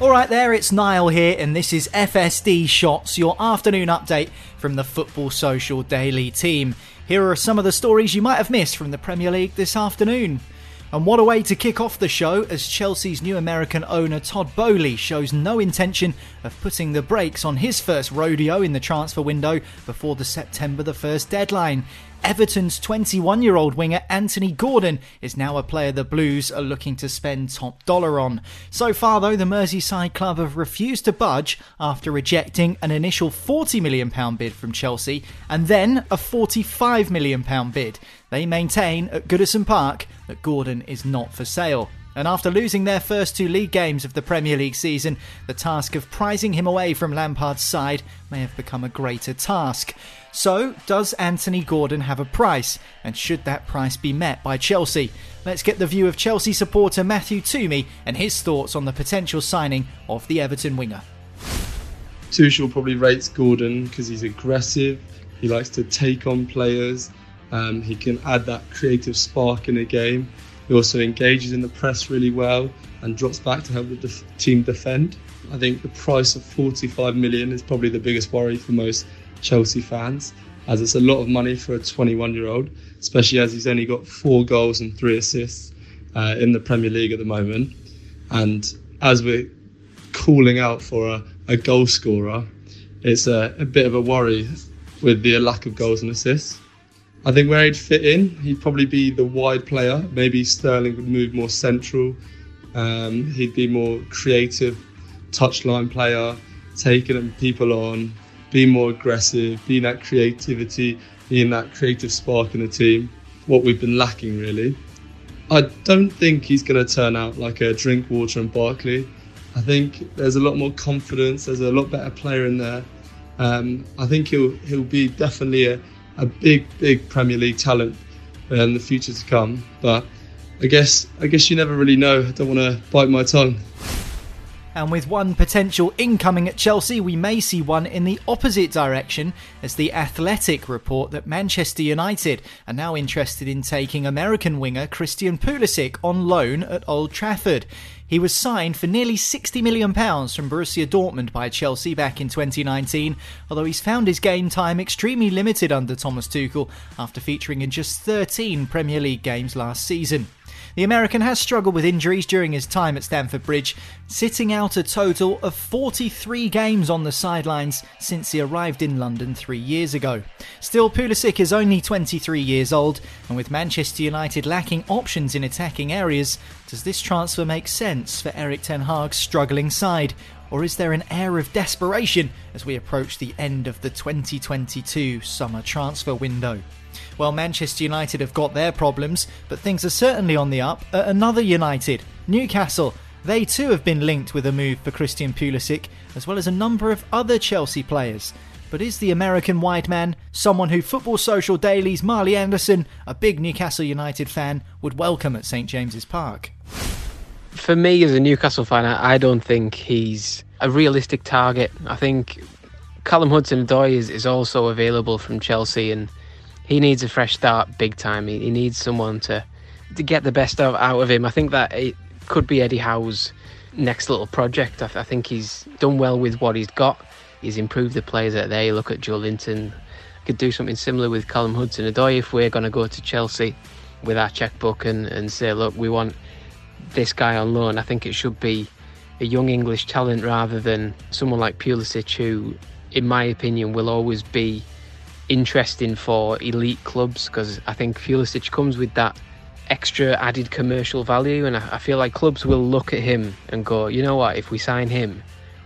All right, there, it's Niall here, and this is FSD Shots, your afternoon update from the Football Social Daily team. Here are some of the stories you might have missed from the Premier League this afternoon. And what a way to kick off the show as Chelsea's new American owner Todd Boehly shows no intention of putting the brakes on his first rodeo in the transfer window before the September the 1st deadline. Everton's 21 year old winger Anthony Gordon is now a player the Blues are looking to spend top dollar on. So far, though, the Merseyside club have refused to budge after rejecting an initial £40 million bid from Chelsea and then a £45 million bid. They maintain at Goodison Park that Gordon is not for sale. And after losing their first two league games of the Premier League season, the task of prizing him away from Lampard's side may have become a greater task. So, does Anthony Gordon have a price? And should that price be met by Chelsea? Let's get the view of Chelsea supporter Matthew Toomey and his thoughts on the potential signing of the Everton winger. Tuchel probably rates Gordon because he's aggressive, he likes to take on players, um, he can add that creative spark in a game. He also engages in the press really well and drops back to help the def- team defend. I think the price of 45 million is probably the biggest worry for most Chelsea fans, as it's a lot of money for a 21 year old, especially as he's only got four goals and three assists uh, in the Premier League at the moment. And as we're calling out for a, a goal scorer, it's a, a bit of a worry with the lack of goals and assists. I think where he'd fit in, he'd probably be the wide player. Maybe Sterling would move more central. Um, he'd be more creative, touchline player, taking people on, be more aggressive, being that creativity, being that creative spark in the team. What we've been lacking, really. I don't think he's going to turn out like a Drinkwater and Barkley. I think there's a lot more confidence. There's a lot better player in there. Um, I think he'll he'll be definitely a, a big big Premier League talent uh, in the future to come. But I guess I guess you never really know. I don't want to bite my tongue. And with one potential incoming at Chelsea, we may see one in the opposite direction as the Athletic report that Manchester United are now interested in taking American winger Christian Pulisic on loan at Old Trafford. He was signed for nearly £60 million from Borussia Dortmund by Chelsea back in 2019, although he's found his game time extremely limited under Thomas Tuchel after featuring in just 13 Premier League games last season. The American has struggled with injuries during his time at Stamford Bridge, sitting out a total of 43 games on the sidelines since he arrived in London three years ago. Still, Pulisic is only 23 years old, and with Manchester United lacking options in attacking areas, does this transfer make sense for Erik Ten Hag's struggling side? Or is there an air of desperation as we approach the end of the 2022 summer transfer window? Well, Manchester United have got their problems, but things are certainly on the up at another United, Newcastle. They too have been linked with a move for Christian Pulisic, as well as a number of other Chelsea players. But is the American wide man someone who Football Social Daily's Marley Anderson, a big Newcastle United fan, would welcome at St James's Park? For me, as a Newcastle fan, I don't think he's a realistic target. I think Callum Hudson-Odoi is, is also available from Chelsea, and he needs a fresh start big time. He, he needs someone to to get the best of, out of him. I think that it could be Eddie Howe's next little project. I, I think he's done well with what he's got. He's improved the players that they look at Joelinton. Could do something similar with Callum Hudson-Odoi if we're going to go to Chelsea with our checkbook and, and say, look, we want this guy on loan. I think it should be a young English talent rather than someone like Pulisic, who, in my opinion, will always be interesting for elite clubs because I think Pulisic comes with that extra added commercial value, and I, feel like clubs will look at him and go, you know what, if we sign him,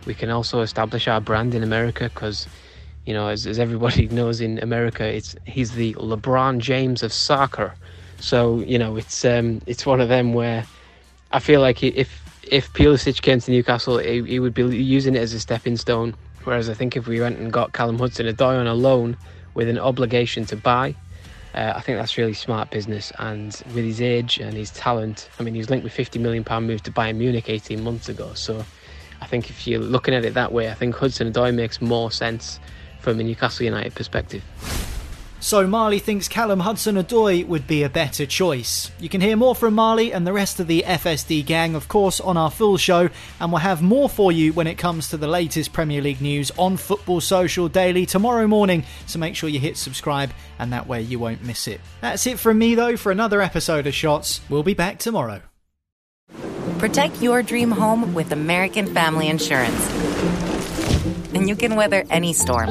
we can also establish our brand in America because, you know, as, as everybody knows in America, it's he's the LeBron James of soccer. So you know, it's um, it's one of them where I feel like if if Pulisic came to Newcastle, he, he would be using it as a stepping stone. Whereas I think if we went and got Callum Hudson-Odoi on a loan with an obligation to buy, uh, I think that's really smart business. And with his age and his talent, I mean, he was linked with 50 million pound move to Bayern Munich 18 months ago. So I think if you're looking at it that way, I think Hudson-Odoi makes more sense from a Newcastle United perspective. So Marley thinks Callum Hudson-Odoi would be a better choice. You can hear more from Marley and the rest of the FSD gang, of course, on our full show, and we'll have more for you when it comes to the latest Premier League news on Football Social Daily tomorrow morning. So make sure you hit subscribe, and that way you won't miss it. That's it from me, though, for another episode of Shots. We'll be back tomorrow. Protect your dream home with American Family Insurance. And you can weather any storm.